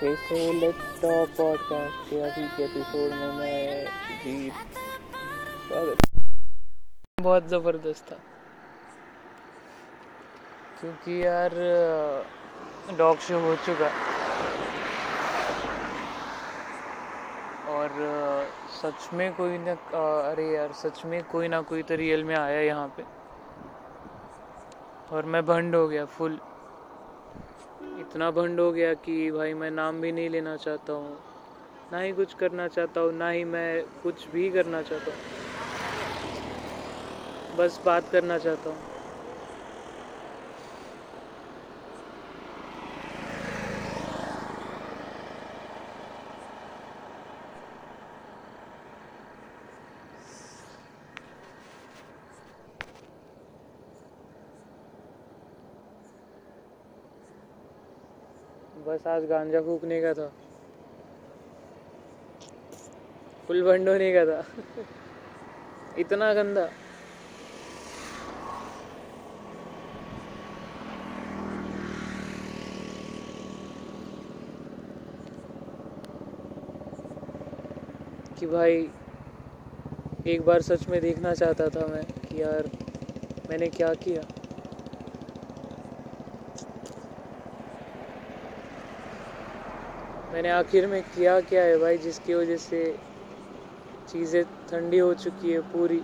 फिर से let's talk podcast के अभी के एपिसोड में मैं जीत बहुत ज़बरदस्त था। क्योंकि यार, डॉग शो हो चुका। और, सच में कोई ना, अरे यार, सच में कोई ना कोई तो रियल में आया यहाँ पे। और मैं भंड हो गया फुल इतना भंड हो गया कि भाई मैं नाम भी नहीं लेना चाहता हूँ। ना ही कुछ करना चाहता हूँ, ना ही मैं कुछ भी करना चाहता हूँ। बस बात करना चाहता हूँ। बस आज गांजा फूकने का था। फुल बंड होने का था। इतना गंदा। कि भाई, एक बार सच में देखना चाहता था मैं कि यार, मैंने क्या किया? मैंने आखिर में किया क्या है भाई जिसकी वजह से चीज़ें ठंडी हो चुकी है पूरी?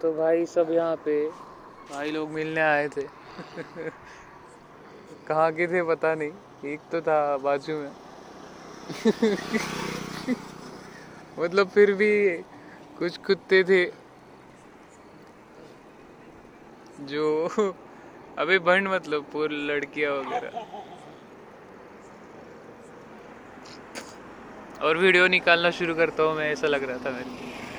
तो भाई सब यहाँ पे भाई लोग मिलने आए थे। कहाँ के थे पता नहीं। एक तो था बाजू में। मतलब फिर भी कुछ कुत्ते थे। जो अबे बंड मतलब पूरी लड़कियाँ वगैरह। और वीडियो निकालना शुरू करता हूँ, मैं, ऐसा लग रहा था मेरे को।